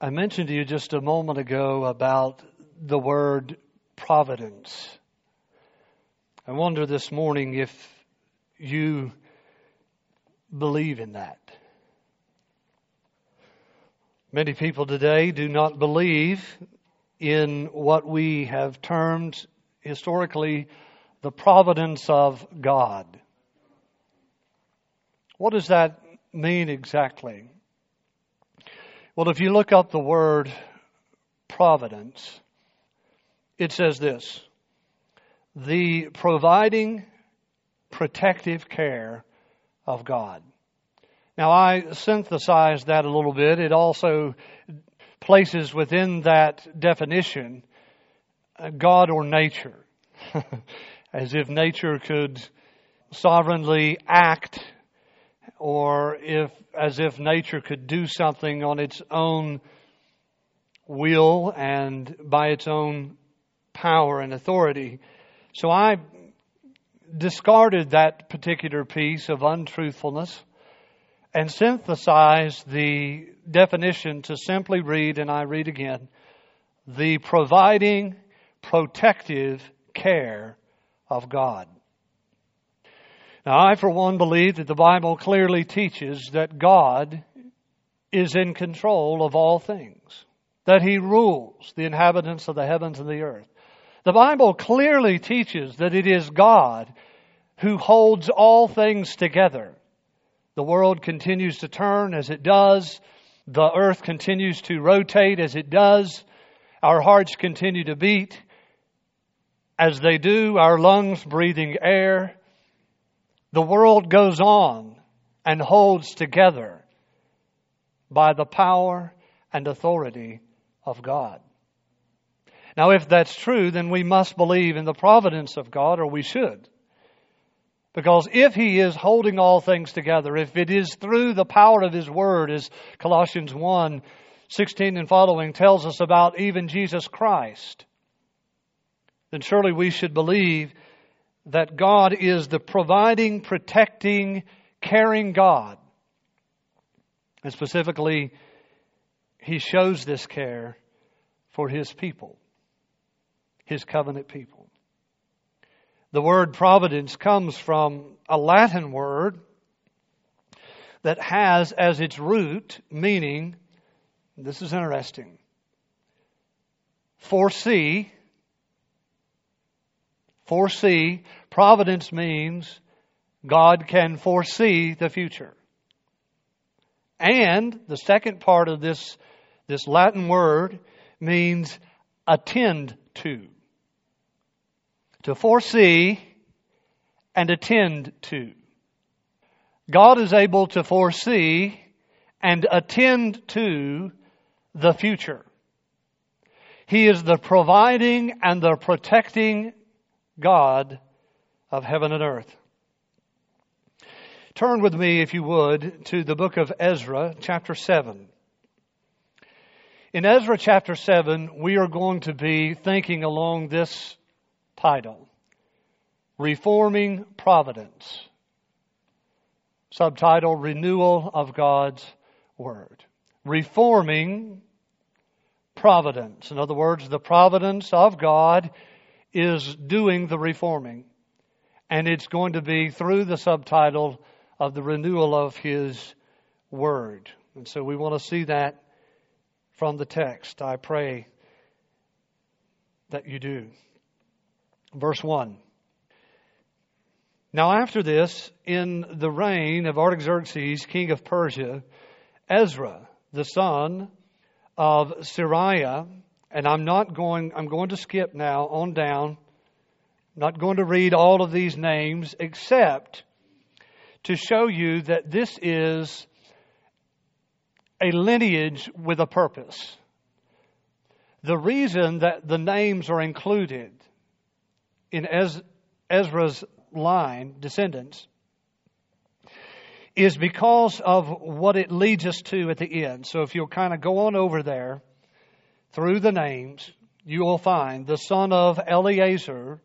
I mentioned to you just a moment ago about the word providence. I wonder this morning if you believe in that. Many people today do not believe in what we have termed historically the providence of God. What does that mean exactly? Well, if you look up the word providence, it says this the providing protective care of God. Now, I synthesized that a little bit. It also places within that definition uh, God or nature, as if nature could sovereignly act or if as if nature could do something on its own will and by its own power and authority. So I discarded that particular piece of untruthfulness and synthesized the definition to simply read, and I read again, the providing, protective care of God. Now, I, for one, believe that the Bible clearly teaches that God is in control of all things, that He rules the inhabitants of the heavens and the earth. The Bible clearly teaches that it is God who holds all things together. The world continues to turn as it does. The earth continues to rotate as it does. Our hearts continue to beat as they do, our lungs breathing air. The world goes on and holds together by the power and authority of God. Now, if that's true, then we must believe in the providence of God, or we should. Because if He is holding all things together, if it is through the power of His Word, as Colossians 1 16 and following tells us about even Jesus Christ, then surely we should believe that God is the providing, protecting, caring God. And specifically, He shows this care for His people, His covenant people. The word providence comes from a Latin word that has as its root meaning, this is interesting, foresee Foresee. Providence means God can foresee the future. And the second part of this, this Latin word means attend to. To foresee and attend to. God is able to foresee and attend to the future. He is the providing and the protecting God of heaven and earth. Turn with me, if you would, to the book of Ezra, chapter 7. In Ezra chapter 7, we are going to be thinking along this title Reforming Providence. Subtitle Renewal of God's Word. Reforming Providence. In other words, the providence of God is doing the reforming. And it's going to be through the subtitle of the renewal of His Word. And so we want to see that from the text. I pray that you do. Verse 1. Now, after this, in the reign of Artaxerxes, king of Persia, Ezra, the son of Seraiah, and I'm not going, I'm going to skip now on down. Not going to read all of these names except to show you that this is a lineage with a purpose. The reason that the names are included in Ezra's line, descendants, is because of what it leads us to at the end. So if you'll kind of go on over there through the names, you will find the son of Eleazar,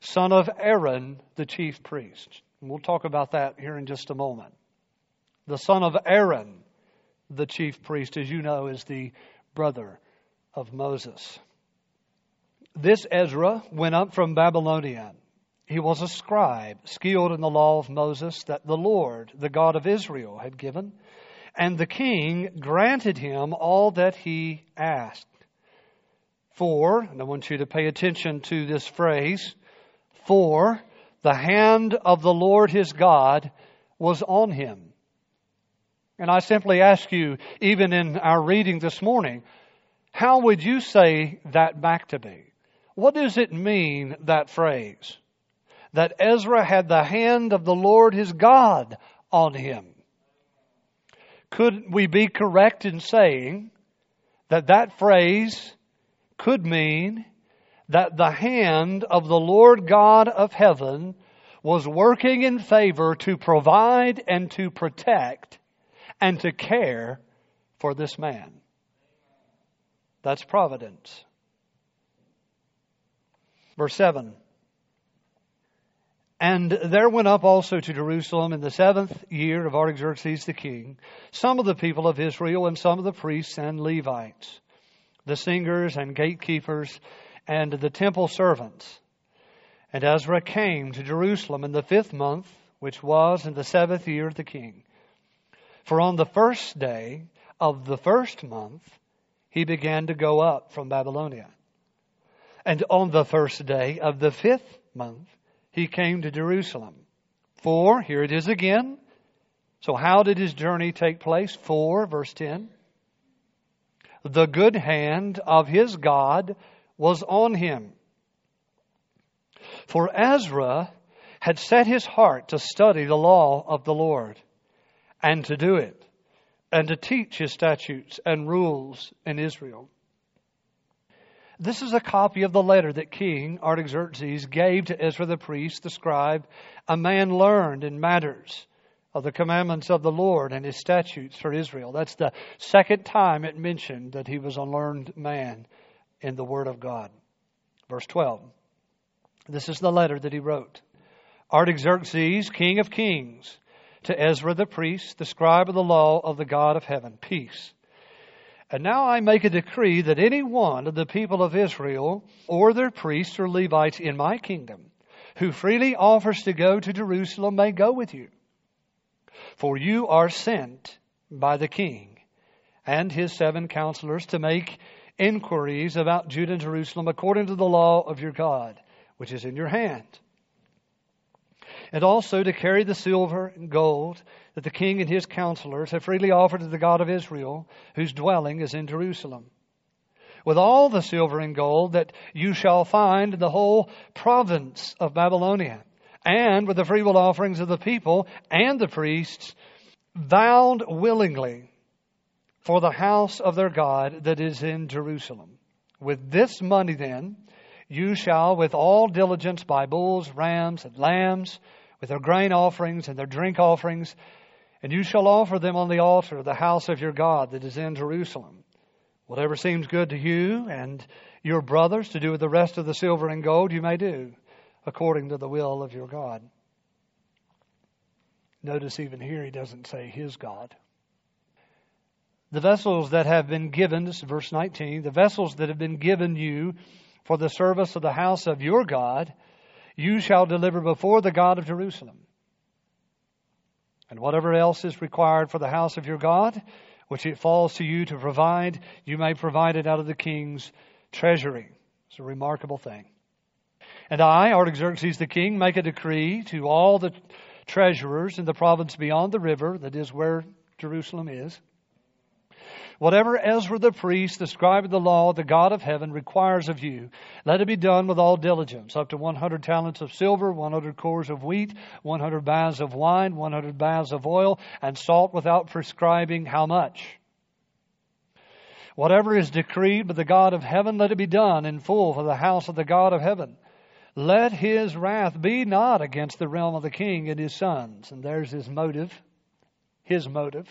son of Aaron, the chief priest. And we'll talk about that here in just a moment. The son of Aaron, the chief priest, as you know, is the brother of Moses. This Ezra went up from Babylonia. He was a scribe, skilled in the law of Moses that the Lord, the God of Israel, had given. And the king granted him all that he asked. For, and I want you to pay attention to this phrase, for the hand of the Lord his God was on him. And I simply ask you, even in our reading this morning, how would you say that back to me? What does it mean, that phrase? That Ezra had the hand of the Lord his God on him. Could we be correct in saying that that phrase could mean that the hand of the Lord God of heaven was working in favor to provide and to protect and to care for this man? That's providence. Verse 7. And there went up also to Jerusalem in the seventh year of Artaxerxes the king some of the people of Israel and some of the priests and Levites, the singers and gatekeepers and the temple servants. And Ezra came to Jerusalem in the fifth month, which was in the seventh year of the king. For on the first day of the first month, he began to go up from Babylonia. And on the first day of the fifth month, he came to Jerusalem. For, here it is again. So, how did his journey take place? For, verse 10. The good hand of his God was on him. For Ezra had set his heart to study the law of the Lord and to do it, and to teach his statutes and rules in Israel. This is a copy of the letter that King Artaxerxes gave to Ezra the priest, the scribe, a man learned in matters of the commandments of the Lord and his statutes for Israel. That's the second time it mentioned that he was a learned man in the Word of God. Verse 12. This is the letter that he wrote. Artaxerxes, king of kings, to Ezra the priest, the scribe of the law of the God of heaven, peace. And now I make a decree that any one of the people of Israel, or their priests or Levites in my kingdom, who freely offers to go to Jerusalem may go with you. For you are sent by the king and his seven counselors to make inquiries about Judah and Jerusalem according to the law of your God, which is in your hand and also to carry the silver and gold that the king and his counselors have freely offered to the God of Israel, whose dwelling is in Jerusalem. With all the silver and gold that you shall find in the whole province of Babylonia, and with the freewill offerings of the people and the priests, vowed willingly for the house of their God that is in Jerusalem. With this money, then, you shall with all diligence buy bulls, rams, and lambs with their grain offerings and their drink offerings, and you shall offer them on the altar of the house of your God that is in Jerusalem. Whatever seems good to you and your brothers to do with the rest of the silver and gold, you may do according to the will of your God. Notice even here he doesn't say his God. The vessels that have been given, this is verse 19, the vessels that have been given you for the service of the house of your God, you shall deliver before the God of Jerusalem. And whatever else is required for the house of your God, which it falls to you to provide, you may provide it out of the king's treasury. It's a remarkable thing. And I, Artaxerxes the king, make a decree to all the treasurers in the province beyond the river, that is where Jerusalem is, Whatever Ezra the priest, the scribe of the law, the God of heaven requires of you, let it be done with all diligence, up to 100 talents of silver, 100 cors of wheat, 100 baths of wine, 100 baths of oil, and salt without prescribing how much. Whatever is decreed by the God of heaven, let it be done in full for the house of the God of heaven. Let his wrath be not against the realm of the king and his sons. And there's his motive. His motive.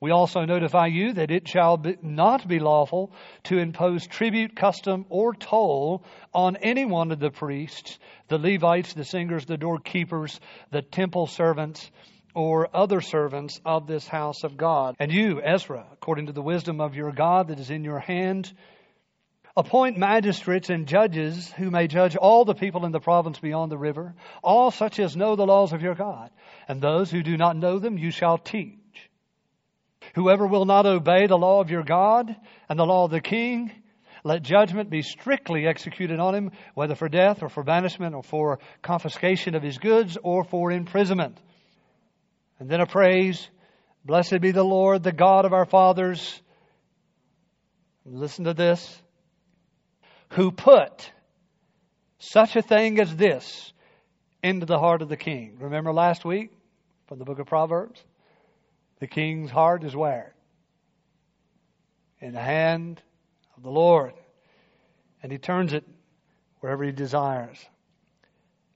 We also notify you that it shall be not be lawful to impose tribute, custom, or toll on any one of the priests, the Levites, the singers, the doorkeepers, the temple servants, or other servants of this house of God. And you, Ezra, according to the wisdom of your God that is in your hand, appoint magistrates and judges who may judge all the people in the province beyond the river, all such as know the laws of your God. And those who do not know them you shall teach. Whoever will not obey the law of your God and the law of the king, let judgment be strictly executed on him, whether for death or for banishment or for confiscation of his goods or for imprisonment. And then a praise Blessed be the Lord, the God of our fathers. Listen to this. Who put such a thing as this into the heart of the king. Remember last week from the book of Proverbs? The king's heart is where? In the hand of the Lord. And he turns it wherever he desires.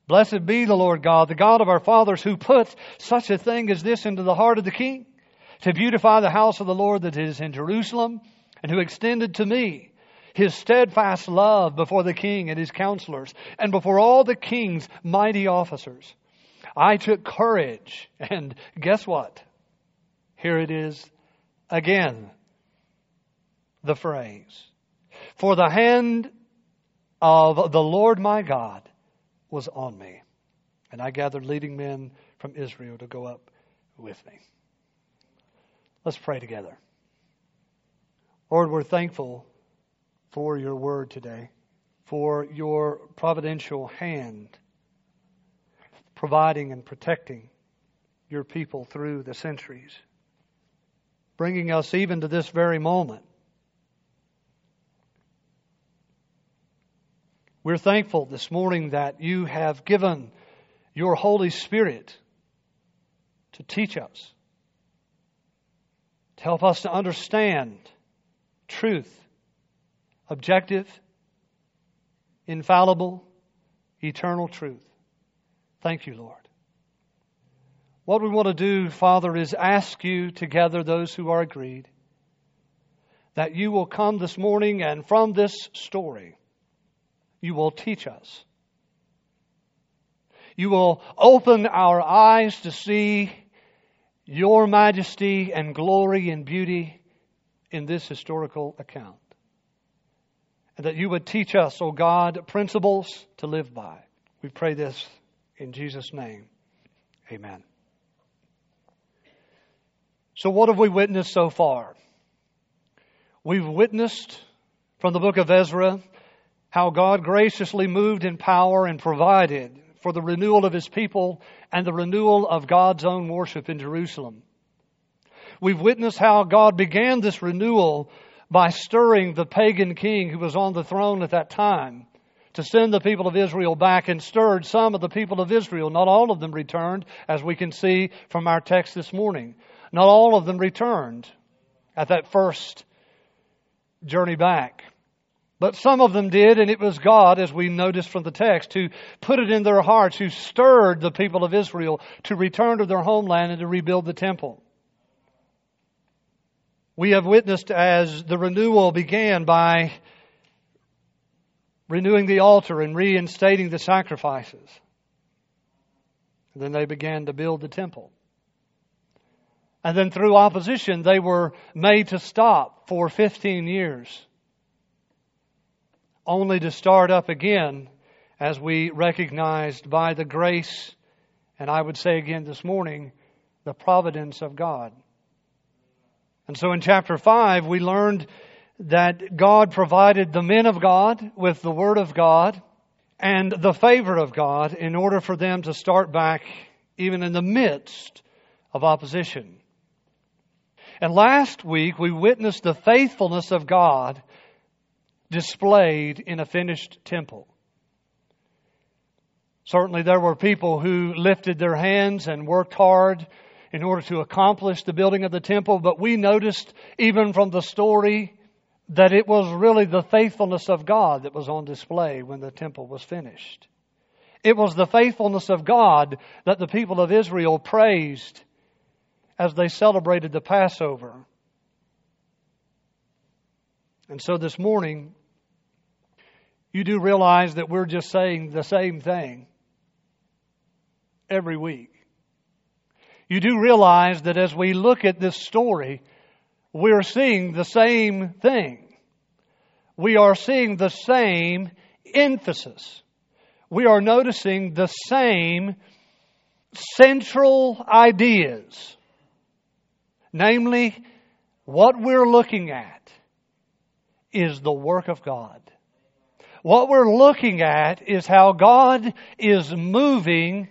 Blessed be the Lord God, the God of our fathers, who put such a thing as this into the heart of the king, to beautify the house of the Lord that is in Jerusalem, and who extended to me his steadfast love before the king and his counselors, and before all the king's mighty officers. I took courage, and guess what? Here it is again the phrase. For the hand of the Lord my God was on me. And I gathered leading men from Israel to go up with me. Let's pray together. Lord, we're thankful for your word today, for your providential hand providing and protecting your people through the centuries, bringing us even to this very moment We're thankful this morning that you have given your Holy Spirit to teach us, to help us to understand truth, objective, infallible, eternal truth. Thank you, Lord. What we want to do, Father, is ask you to gather those who are agreed that you will come this morning and from this story you will teach us. You will open our eyes to see your majesty and glory and beauty in this historical account. And that you would teach us, O oh God, principles to live by. We pray this in Jesus' name. Amen. So, what have we witnessed so far? We've witnessed from the book of Ezra how God graciously moved in power and provided for the renewal of his people and the renewal of God's own worship in Jerusalem. We've witnessed how God began this renewal by stirring the pagan king who was on the throne at that time to send the people of Israel back and stirred some of the people of Israel. Not all of them returned, as we can see from our text this morning. Not all of them returned at that first journey back. But some of them did, and it was God, as we notice from the text, who put it in their hearts, who stirred the people of Israel to return to their homeland and to rebuild the temple. We have witnessed as the renewal began by renewing the altar and reinstating the sacrifices. And then they began to build the temple. And then through opposition, they were made to stop for 15 years only to start up again as we recognized by the grace, and I would say again this morning, the providence of God. And so in chapter 5, we learned that God provided the men of God with the Word of God and the favor of God in order for them to start back even in the midst of opposition. And last week, we witnessed the faithfulness of God displayed in a finished temple. Certainly, there were people who lifted their hands and worked hard in order to accomplish the building of the temple, but we noticed even from the story that it was really the faithfulness of God that was on display when the temple was finished. It was the faithfulness of God that the people of Israel praised as they celebrated the Passover. And so this morning, you do realize that we're just saying the same thing every week. you do realize that as we look at this story, we're seeing the same thing. We are seeing the same emphasis. We are noticing the same central ideas. Namely, what we're looking at is the work of God. What we're looking at is how God is moving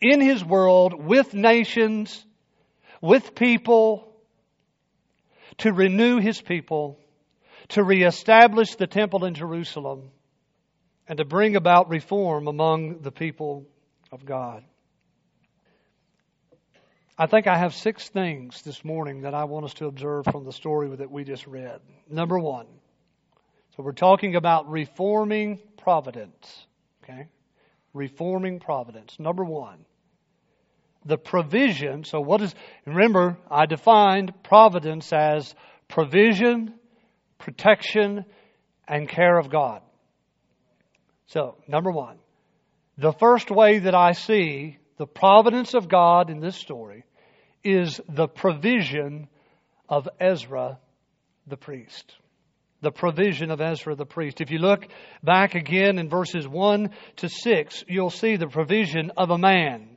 in His world with nations, with people, to renew His people, to reestablish the temple in Jerusalem, and to bring about reform among the people of God. I think I have six things this morning that I want us to observe from the story that we just read. Number one, so we're talking about reforming providence. Okay? Reforming providence. Number one, the provision. So what is, remember, I defined providence as provision, protection, and care of God. So, number one, the first way that I see the providence of God in this story is the provision of Ezra the priest. The provision of Ezra the priest. If you look back again in verses 1 to 6, you'll see the provision of a man.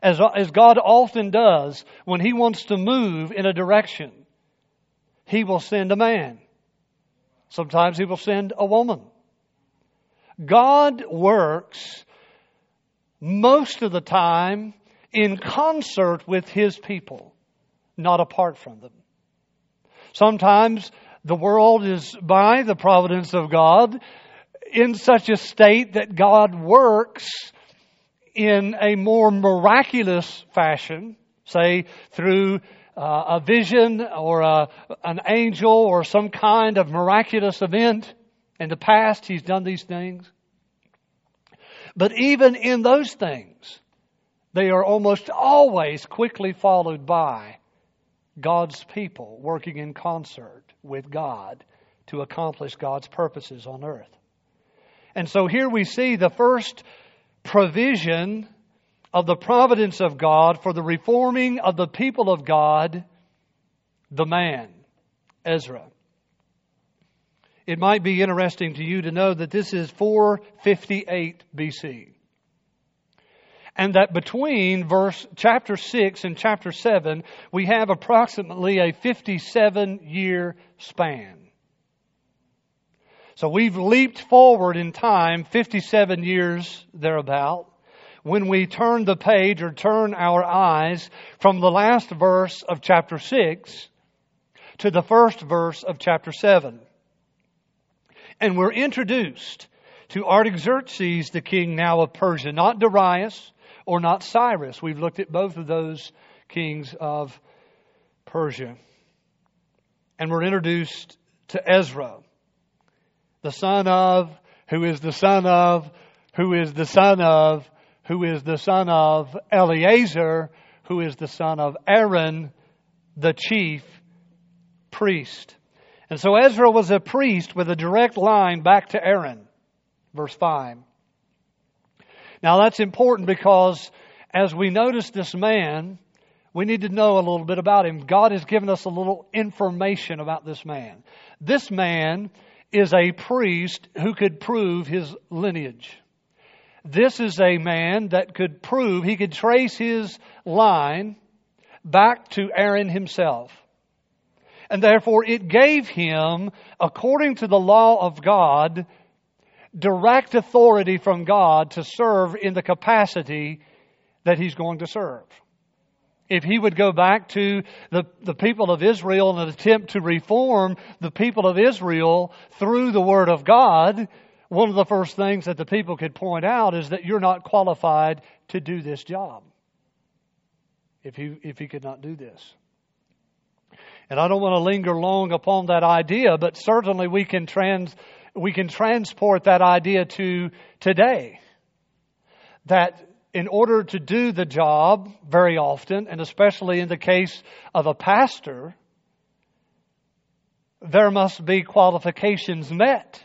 As, as God often does when He wants to move in a direction, He will send a man. Sometimes He will send a woman. God works most of the time in concert with His people, not apart from them. Sometimes the world is by the providence of God in such a state that God works in a more miraculous fashion, say through uh, a vision or a, an angel or some kind of miraculous event. In the past, He's done these things. But even in those things, they are almost always quickly followed by God's people working in concert with God to accomplish God's purposes on earth. And so here we see the first provision of the providence of God for the reforming of the people of God, the man, Ezra. It might be interesting to you to know that this is 458 BC. And that between verse chapter 6 and chapter 7, we have approximately a 57 year span. So we've leaped forward in time 57 years thereabout when we turn the page or turn our eyes from the last verse of chapter 6 to the first verse of chapter 7. And we're introduced to Artaxerxes, the king now of Persia, not Darius or not Cyrus. We've looked at both of those kings of Persia. And we're introduced to Ezra, the son of, who is the son of, who is the son of, who is the son of Eleazar, who is the son of Aaron, the chief priest. And so Ezra was a priest with a direct line back to Aaron. Verse 5. Now that's important because as we notice this man, we need to know a little bit about him. God has given us a little information about this man. This man is a priest who could prove his lineage. This is a man that could prove, he could trace his line back to Aaron himself and therefore it gave him, according to the law of God, direct authority from God to serve in the capacity that he's going to serve. If he would go back to the, the people of Israel and attempt to reform the people of Israel through the Word of God, one of the first things that the people could point out is that you're not qualified to do this job. If he, if he could not do this. And I don't want to linger long upon that idea, but certainly we can trans, we can transport that idea to today. That in order to do the job very often, and especially in the case of a pastor, there must be qualifications met.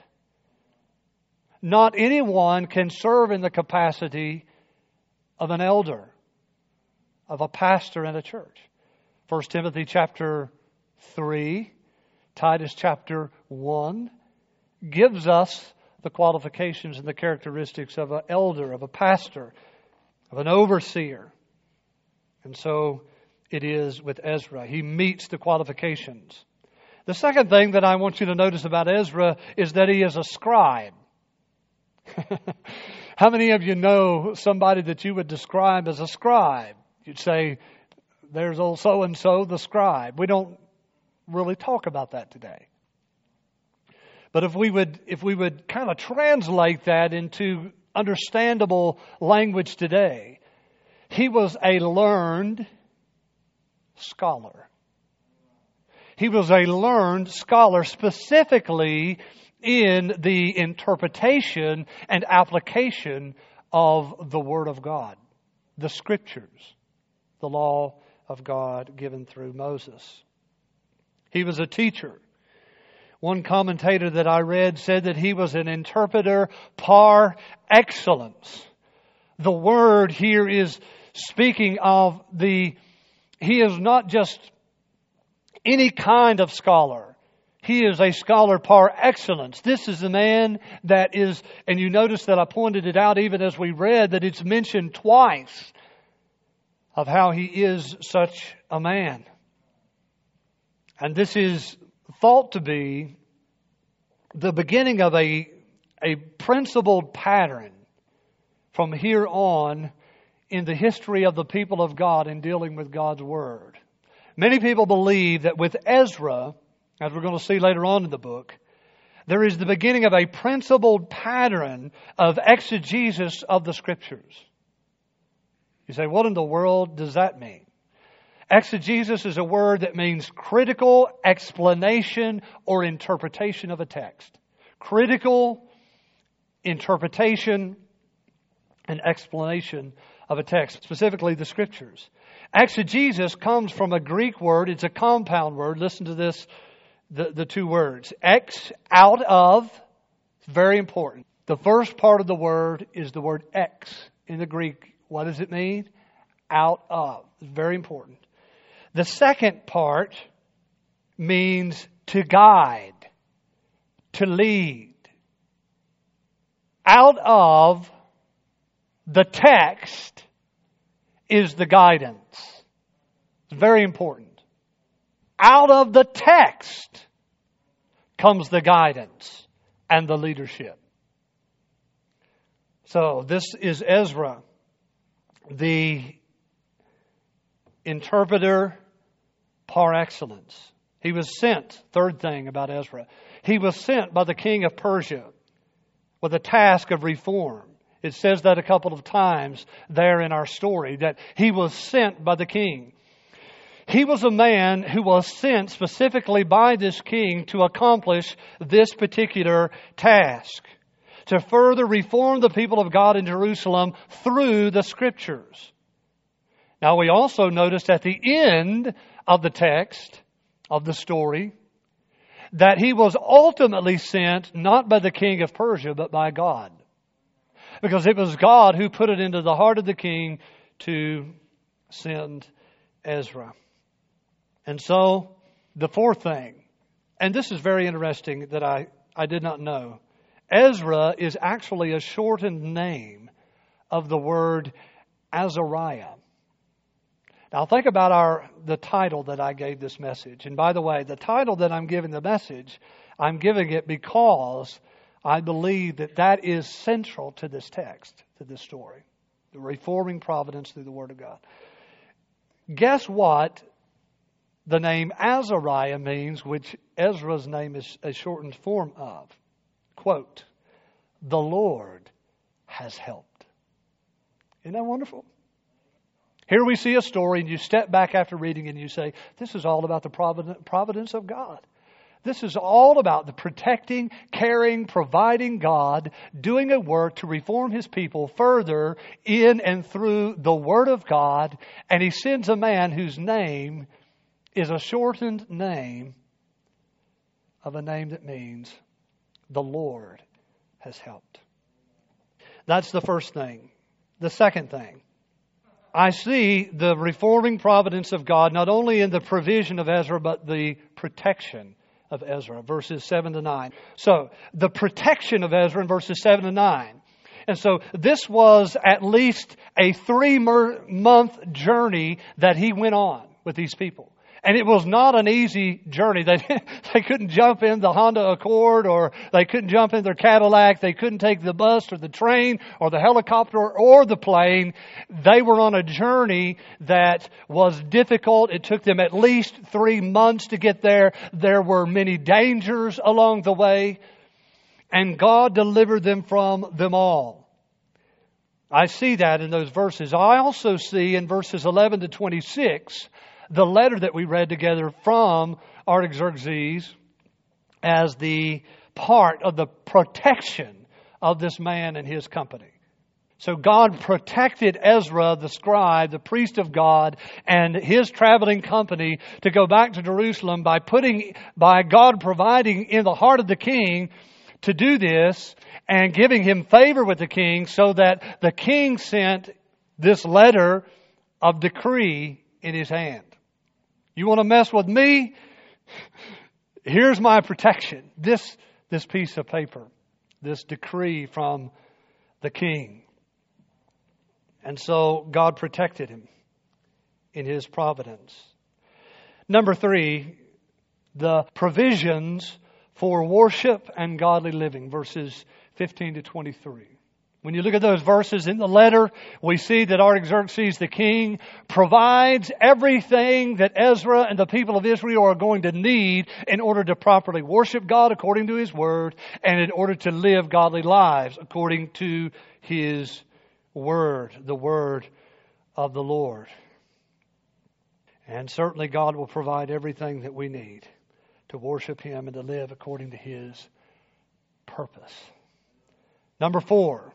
Not anyone can serve in the capacity of an elder of a pastor in a church. 1 Timothy chapter 3, Titus chapter 1 gives us the qualifications and the characteristics of an elder, of a pastor, of an overseer. And so it is with Ezra. He meets the qualifications. The second thing that I want you to notice about Ezra is that he is a scribe. How many of you know somebody that you would describe as a scribe? You'd say, there's old so and so, the scribe. We don't really talk about that today. But if we would, if we would kind of translate that into understandable language today, he was a learned scholar. He was a learned scholar specifically in the interpretation and application of the Word of God, the Scriptures, the law of God given through Moses. He was a teacher. One commentator that I read said that he was an interpreter par excellence. The word here is speaking of the, he is not just any kind of scholar. He is a scholar par excellence. This is the man that is, and you notice that I pointed it out even as we read that it's mentioned twice of how he is such a man. And this is thought to be the beginning of a, a principled pattern from here on in the history of the people of God in dealing with God's Word. Many people believe that with Ezra, as we're going to see later on in the book, there is the beginning of a principled pattern of exegesis of the Scriptures. You say, what in the world does that mean? Exegesis is a word that means critical explanation or interpretation of a text. Critical interpretation and explanation of a text, specifically the scriptures. Exegesis comes from a Greek word, it's a compound word. Listen to this, the, the two words. Ex, out of, very important. The first part of the word is the word ex in the Greek. What does it mean? Out of. It's very important. The second part means to guide, to lead. Out of the text is the guidance. It's very important. Out of the text comes the guidance and the leadership. So this is Ezra, the interpreter par excellence. He was sent, third thing about Ezra, he was sent by the king of Persia with a task of reform. It says that a couple of times there in our story that he was sent by the king. He was a man who was sent specifically by this king to accomplish this particular task. To further reform the people of God in Jerusalem through the scriptures. Now we also notice at the end of the text of the story that he was ultimately sent not by the king of Persia, but by God. Because it was God who put it into the heart of the king to send Ezra. And so, the fourth thing, and this is very interesting that I, I did not know. Ezra is actually a shortened name of the word Azariah. Now think about our the title that I gave this message. And by the way, the title that I'm giving the message, I'm giving it because I believe that that is central to this text, to this story. The reforming providence through the Word of God. Guess what the name Azariah means, which Ezra's name is a shortened form of? Quote, the Lord has helped. Isn't that wonderful? Here we see a story, and you step back after reading and you say, This is all about the providence of God. This is all about the protecting, caring, providing God, doing a work to reform His people further in and through the Word of God. And He sends a man whose name is a shortened name of a name that means the Lord has helped. That's the first thing. The second thing I see the reforming providence of God not only in the provision of Ezra, but the protection of Ezra, verses 7 to 9. So, the protection of Ezra in verses 7 to 9. And so this was at least a three month journey that he went on with these people. And it was not an easy journey. They, they couldn't jump in the Honda Accord or they couldn't jump in their Cadillac. They couldn't take the bus or the train or the helicopter or the plane. They were on a journey that was difficult. It took them at least three months to get there. There were many dangers along the way. And God delivered them from them all. I see that in those verses. I also see in verses 11 to 26 the letter that we read together from Artaxerxes as the part of the protection of this man and his company. So God protected Ezra, the scribe, the priest of God, and his traveling company to go back to Jerusalem by putting, by God providing in the heart of the king to do this and giving him favor with the king so that the king sent this letter of decree in his hand. You want to mess with me? Here's my protection. This, this piece of paper, this decree from the king. And so God protected him in his providence. Number three, the provisions for worship and godly living, verses 15 to 23. When you look at those verses in the letter, we see that Artaxerxes the king provides everything that Ezra and the people of Israel are going to need in order to properly worship God according to His Word and in order to live godly lives according to His Word, the Word of the Lord. And certainly God will provide everything that we need to worship Him and to live according to His purpose. Number four,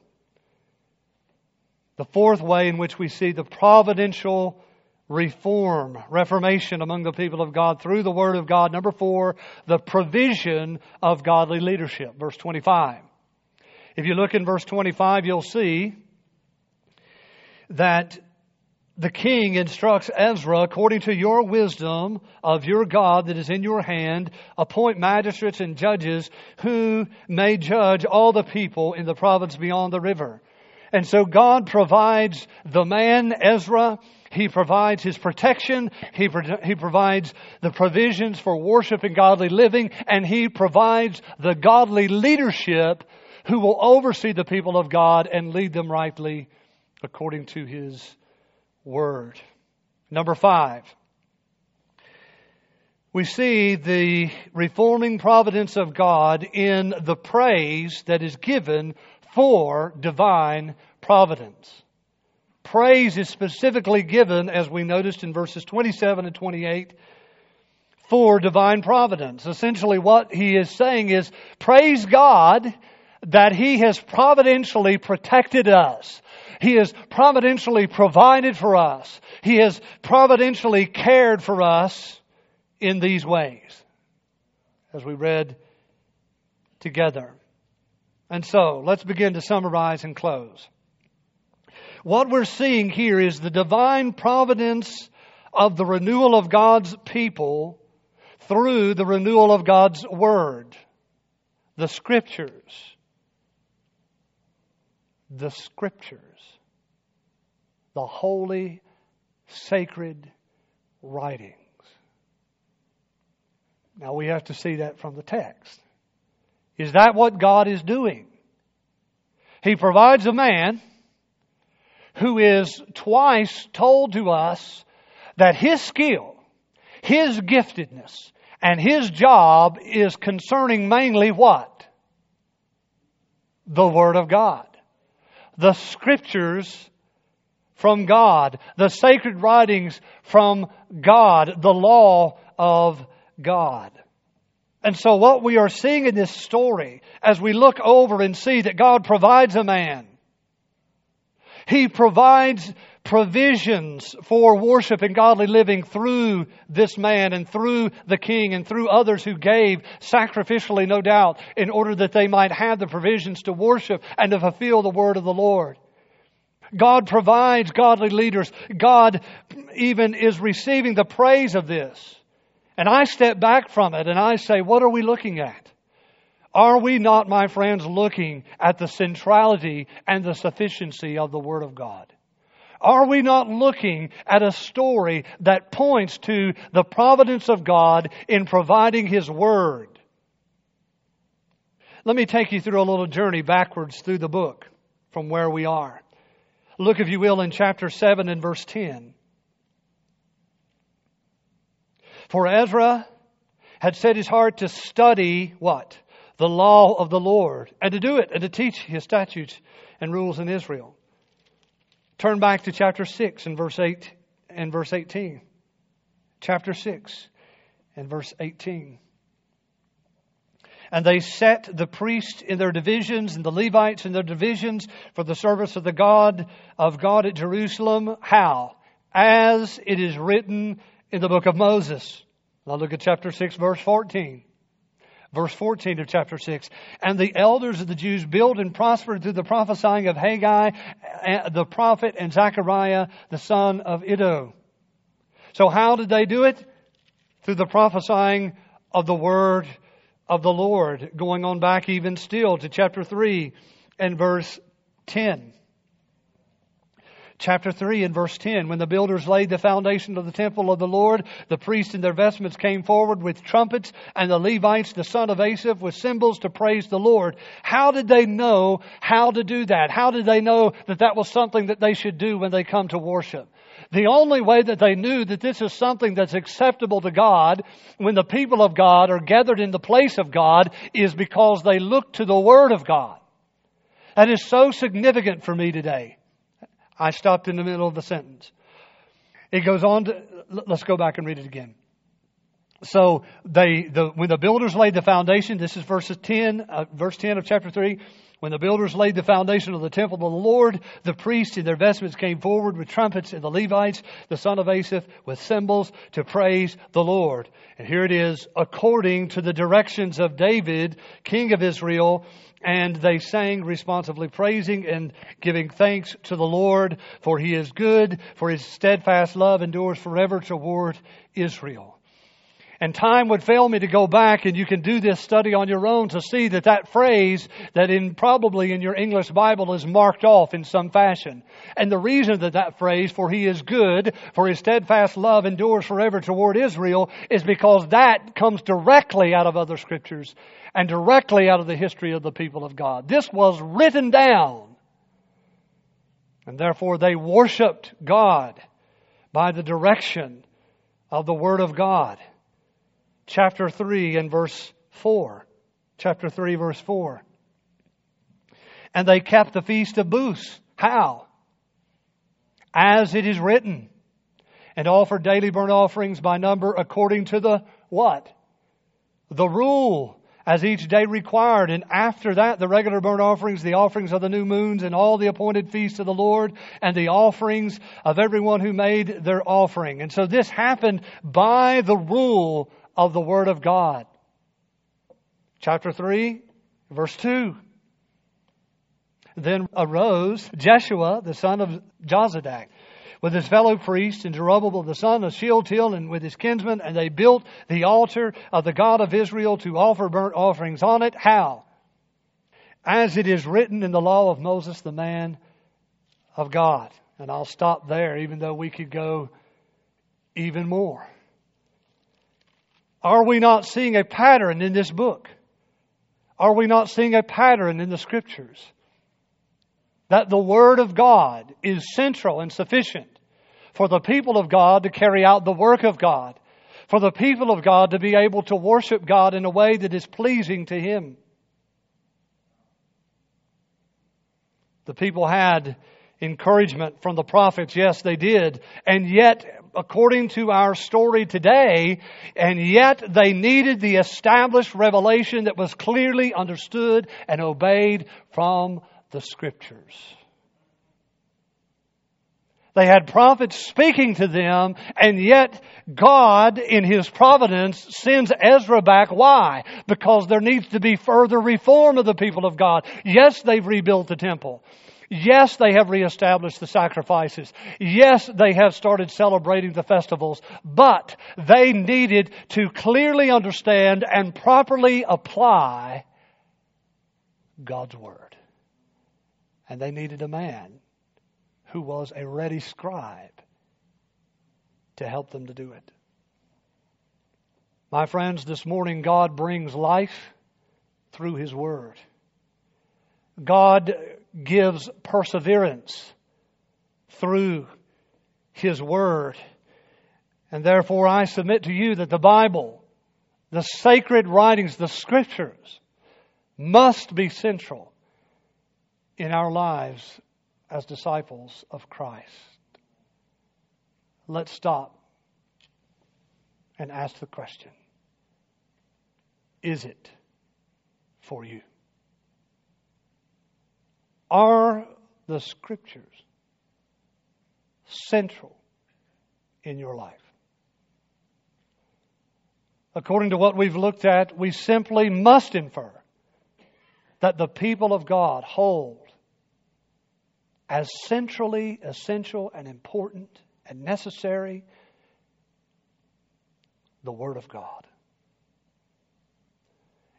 the fourth way in which we see the providential reform, reformation among the people of God through the Word of God. Number four, the provision of godly leadership. Verse 25. If you look in verse 25, you'll see that the king instructs Ezra, according to your wisdom of your God that is in your hand, appoint magistrates and judges who may judge all the people in the province beyond the river. And so God provides the man, Ezra, he provides his protection. He, pro- he provides the provisions for worship and godly living. And he provides the godly leadership who will oversee the people of God and lead them rightly according to his word. Number five. We see the reforming providence of God in the praise that is given for divine providence. Praise is specifically given, as we noticed in verses 27 and 28, for divine providence. Essentially, what he is saying is praise God that he has providentially protected us. He has providentially provided for us. He has providentially cared for us in these ways, as we read together. And so, let's begin to summarize and close. What we're seeing here is the divine providence of the renewal of God's people through the renewal of God's Word, the Scriptures. The Scriptures. The holy, sacred writings. Now we have to see that from the text. Is that what God is doing? He provides a man who is twice told to us that his skill, his giftedness, and his job is concerning mainly what? The Word of God. The Scriptures from God. The sacred writings from God. The law of God. And so what we are seeing in this story, as we look over and see that God provides a man, He provides provisions for worship and godly living through this man and through the king and through others who gave sacrificially, no doubt, in order that they might have the provisions to worship and to fulfill the word of the Lord. God provides godly leaders. God even is receiving the praise of this. And I step back from it and I say, what are we looking at? Are we not, my friends, looking at the centrality and the sufficiency of the Word of God? Are we not looking at a story that points to the providence of God in providing His Word? Let me take you through a little journey backwards through the book from where we are. Look, if you will, in chapter 7 and verse 10. For Ezra had set his heart to study what? The law of the Lord, and to do it, and to teach his statutes and rules in Israel. Turn back to chapter 6 and verse 8 and verse 18. Chapter 6 and verse 18. And they set the priests in their divisions and the Levites in their divisions for the service of the God of God at Jerusalem. How? As it is written in the book of Moses. Now look at chapter 6 verse 14. Verse 14 of chapter 6. And the elders of the Jews built and prospered through the prophesying of Haggai, eh, the prophet, and Zechariah, the son of Iddo. So how did they do it? Through the prophesying of the word of the Lord, going on back even still to chapter 3 and verse 10. Chapter 3 and verse 10. When the builders laid the foundation of the temple of the Lord, the priests in their vestments came forward with trumpets, and the Levites, the son of Asaph, with cymbals to praise the Lord. How did they know how to do that? How did they know that that was something that they should do when they come to worship? The only way that they knew that this is something that's acceptable to God when the people of God are gathered in the place of God is because they look to the Word of God. That is so significant for me today. I stopped in the middle of the sentence. It goes on to, let's go back and read it again. So they, the, when the builders laid the foundation, this is verses 10, uh, verse 10 of chapter 3. When the builders laid the foundation of the temple of the Lord, the priests in their vestments came forward with trumpets, and the Levites, the son of Asaph, with cymbals to praise the Lord. And here it is, according to the directions of David, king of Israel, and they sang responsively praising and giving thanks to the Lord, for he is good, for his steadfast love endures forever toward Israel. And time would fail me to go back and you can do this study on your own to see that that phrase that in probably in your English Bible is marked off in some fashion. And the reason that that phrase, for he is good, for his steadfast love endures forever toward Israel, is because that comes directly out of other scriptures and directly out of the history of the people of God. This was written down. And therefore they worshiped God by the direction of the Word of God chapter 3 and verse 4. Chapter 3, verse 4. And they kept the feast of booths. How? As it is written. And offered daily burnt offerings by number according to the what? The rule as each day required. And after that, the regular burnt offerings, the offerings of the new moons, and all the appointed feasts of the Lord, and the offerings of everyone who made their offering. And so this happened by the rule of the Word of God. Chapter 3, verse 2. Then arose Jeshua, the son of Jozadak, with his fellow priests, and Zerubbabel, the son of Shealtiel, and with his kinsmen, and they built the altar of the God of Israel to offer burnt offerings on it. How? As it is written in the law of Moses, the man of God. And I'll stop there, even though we could go even more. Are we not seeing a pattern in this book? Are we not seeing a pattern in the scriptures? That the Word of God is central and sufficient for the people of God to carry out the work of God, for the people of God to be able to worship God in a way that is pleasing to Him. The people had encouragement from the prophets. Yes, they did. And yet, according to our story today, and yet they needed the established revelation that was clearly understood and obeyed from the scriptures. They had prophets speaking to them, and yet God, in His providence, sends Ezra back. Why? Because there needs to be further reform of the people of God. Yes, they've rebuilt the temple. Yes, they have reestablished the sacrifices. Yes, they have started celebrating the festivals, but they needed to clearly understand and properly apply God's Word. And they needed a man who was a ready scribe to help them to do it. My friends, this morning God brings life through His Word. God gives perseverance through His Word. And therefore, I submit to you that the Bible, the sacred writings, the Scriptures, must be central in our lives as disciples of Christ. Let's stop and ask the question Is it for you? Are the scriptures central in your life? According to what we've looked at, we simply must infer that the people of God hold as centrally essential and important and necessary the Word of God.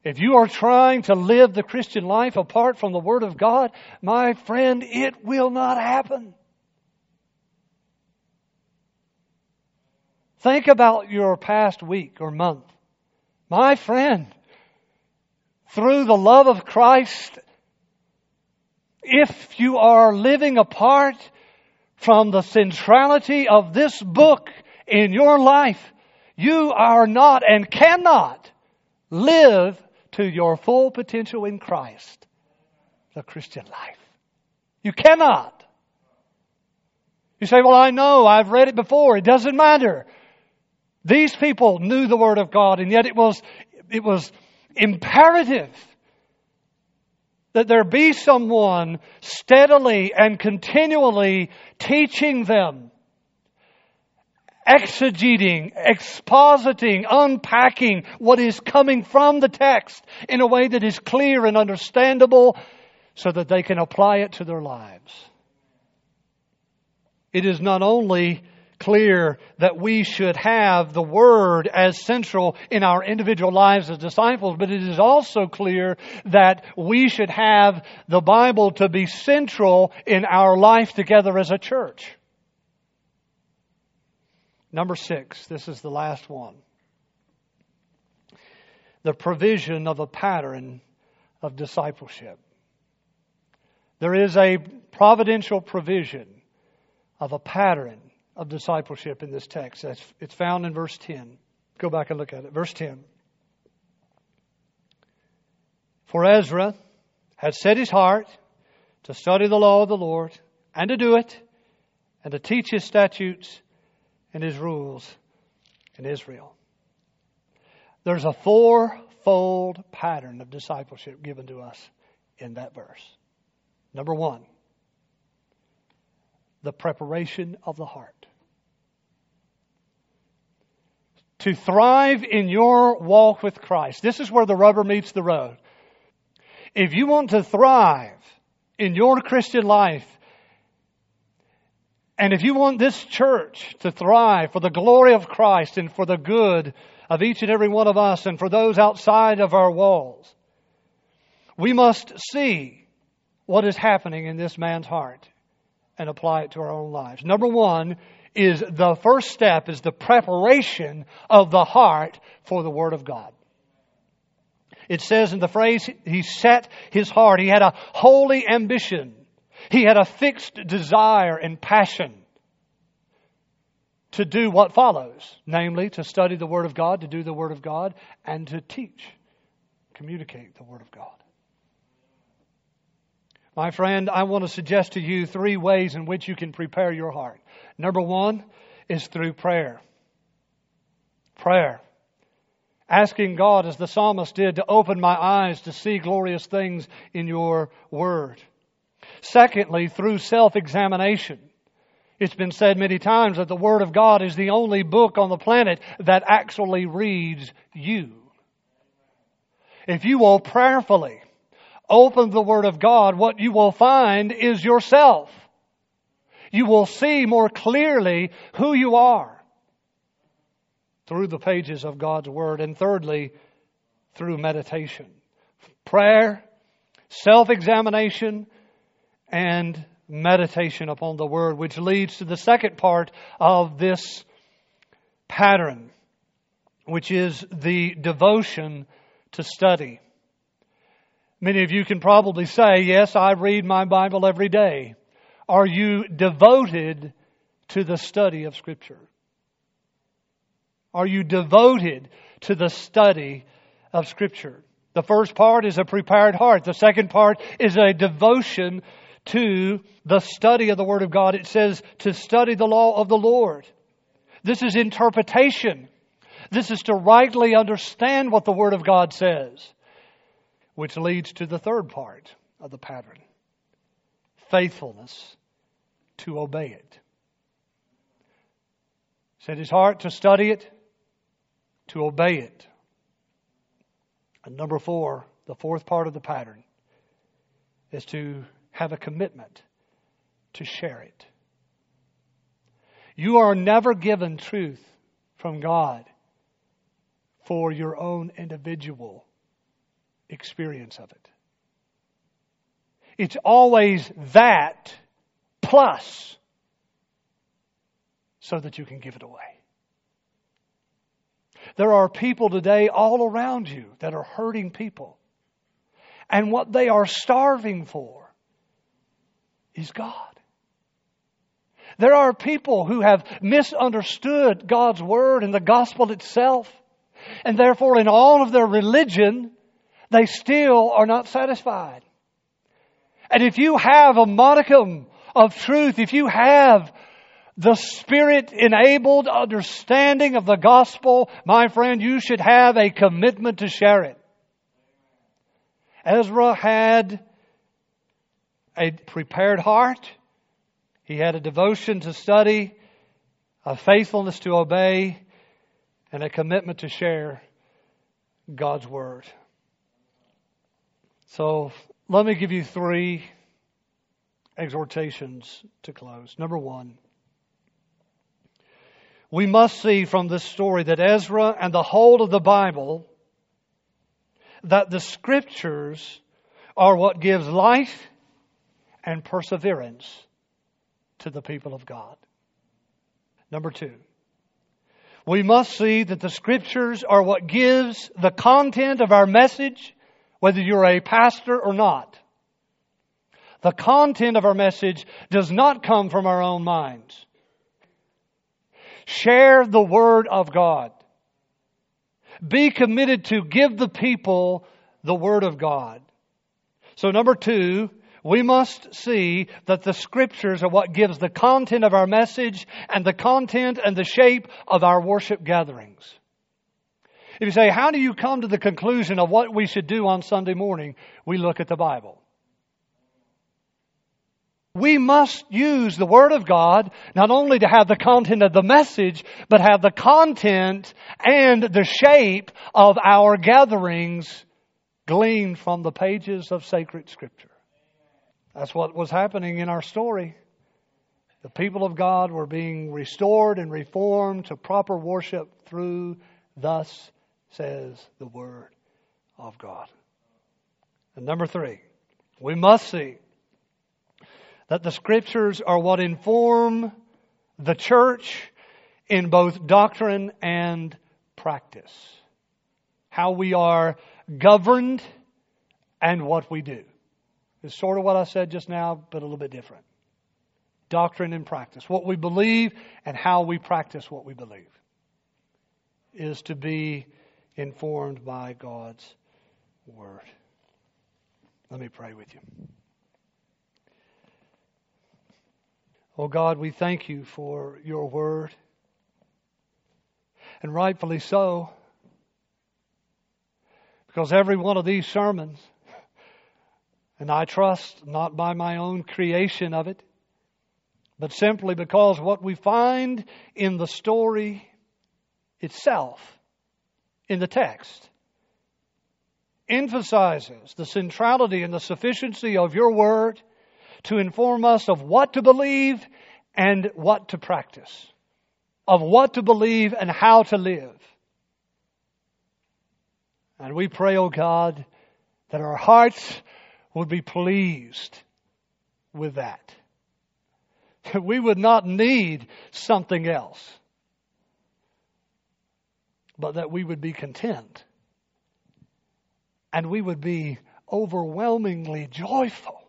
If you are trying to live the Christian life apart from the Word of God, my friend, it will not happen. Think about your past week or month. My friend, through the love of Christ, if you are living apart from the centrality of this book in your life, you are not and cannot live to your full potential in Christ, the Christian life. You cannot. You say, well, I know, I've read it before, it doesn't matter. These people knew the Word of God, and yet it was, it was imperative that there be someone steadily and continually teaching them exegeting, expositing, unpacking what is coming from the text in a way that is clear and understandable so that they can apply it to their lives. It is not only clear that we should have the Word as central in our individual lives as disciples, but it is also clear that we should have the Bible to be central in our life together as a church. Number six, this is the last one. The provision of a pattern of discipleship. There is a providential provision of a pattern of discipleship in this text. It's found in verse 10. Go back and look at it. Verse 10. For Ezra had set his heart to study the law of the Lord and to do it and to teach his statutes and his rules in Israel. There's a fourfold pattern of discipleship given to us in that verse. Number one, the preparation of the heart. To thrive in your walk with Christ, this is where the rubber meets the road. If you want to thrive in your Christian life, and if you want this church to thrive for the glory of Christ and for the good of each and every one of us and for those outside of our walls, we must see what is happening in this man's heart and apply it to our own lives. Number one is the first step is the preparation of the heart for the Word of God. It says in the phrase, he set his heart. He had a holy ambition he had a fixed desire and passion to do what follows, namely to study the Word of God, to do the Word of God, and to teach, communicate the Word of God. My friend, I want to suggest to you three ways in which you can prepare your heart. Number one is through prayer. Prayer. Asking God, as the psalmist did, to open my eyes to see glorious things in your Word. Secondly, through self-examination. It's been said many times that the Word of God is the only book on the planet that actually reads you. If you will prayerfully open the Word of God, what you will find is yourself. You will see more clearly who you are through the pages of God's Word. And thirdly, through meditation. Prayer, self-examination, and meditation upon the Word, which leads to the second part of this pattern, which is the devotion to study. Many of you can probably say, Yes, I read my Bible every day. Are you devoted to the study of Scripture? Are you devoted to the study of Scripture? The first part is a prepared heart. The second part is a devotion to the study of the Word of God. It says to study the law of the Lord. This is interpretation. This is to rightly understand what the Word of God says, which leads to the third part of the pattern faithfulness to obey it. Set his heart to study it, to obey it. And number four, the fourth part of the pattern, is to have a commitment to share it. You are never given truth from God for your own individual experience of it. It's always that plus so that you can give it away. There are people today all around you that are hurting people. And what they are starving for is God. There are people who have misunderstood God's Word and the gospel itself. And therefore, in all of their religion, they still are not satisfied. And if you have a modicum of truth, if you have the Spirit enabled understanding of the gospel, my friend, you should have a commitment to share it. Ezra had a prepared heart. He had a devotion to study, a faithfulness to obey, and a commitment to share God's Word. So let me give you three exhortations to close. Number one, we must see from this story that Ezra and the whole of the Bible that the scriptures are what gives life and perseverance to the people of God. Number two, we must see that the scriptures are what gives the content of our message, whether you're a pastor or not. The content of our message does not come from our own minds. Share the Word of God. Be committed to give the people the Word of God. So number two, we must see that the scriptures are what gives the content of our message and the content and the shape of our worship gatherings. If you say, how do you come to the conclusion of what we should do on Sunday morning? We look at the Bible we must use the Word of God not only to have the content of the message, but have the content and the shape of our gatherings gleaned from the pages of sacred Scripture. That's what was happening in our story. The people of God were being restored and reformed to proper worship through, thus says the Word of God. And number three, we must see that the scriptures are what inform the church in both doctrine and practice. How we are governed and what we do. It's sort of what I said just now, but a little bit different. Doctrine and practice. What we believe and how we practice what we believe is to be informed by God's Word. Let me pray with you. Oh God, we thank you for your word. And rightfully so. Because every one of these sermons, and I trust not by my own creation of it, but simply because what we find in the story itself, in the text, emphasizes the centrality and the sufficiency of your word to inform us of what to believe and what to practice, of what to believe and how to live. And we pray, O oh God, that our hearts would be pleased with that. That we would not need something else, but that we would be content and we would be overwhelmingly joyful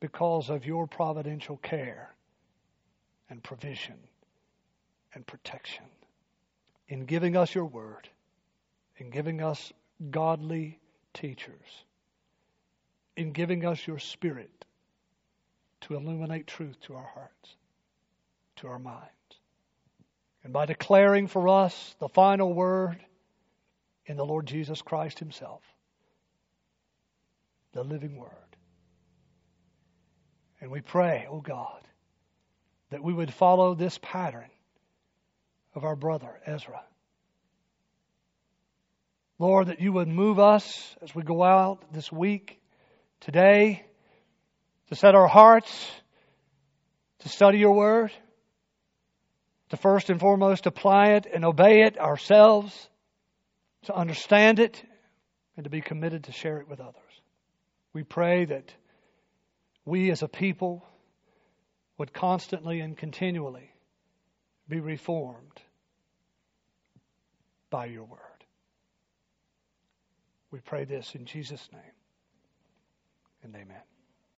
because of your providential care and provision and protection in giving us your word, in giving us godly teachers, in giving us your spirit to illuminate truth to our hearts, to our minds. And by declaring for us the final word in the Lord Jesus Christ Himself, the living Word. And we pray, oh God, that we would follow this pattern of our brother Ezra. Lord, that you would move us as we go out this week, today, to set our hearts to study your word, to first and foremost apply it and obey it ourselves, to understand it, and to be committed to share it with others. We pray that we as a people would constantly and continually be reformed by your word. We pray this in Jesus' name and amen.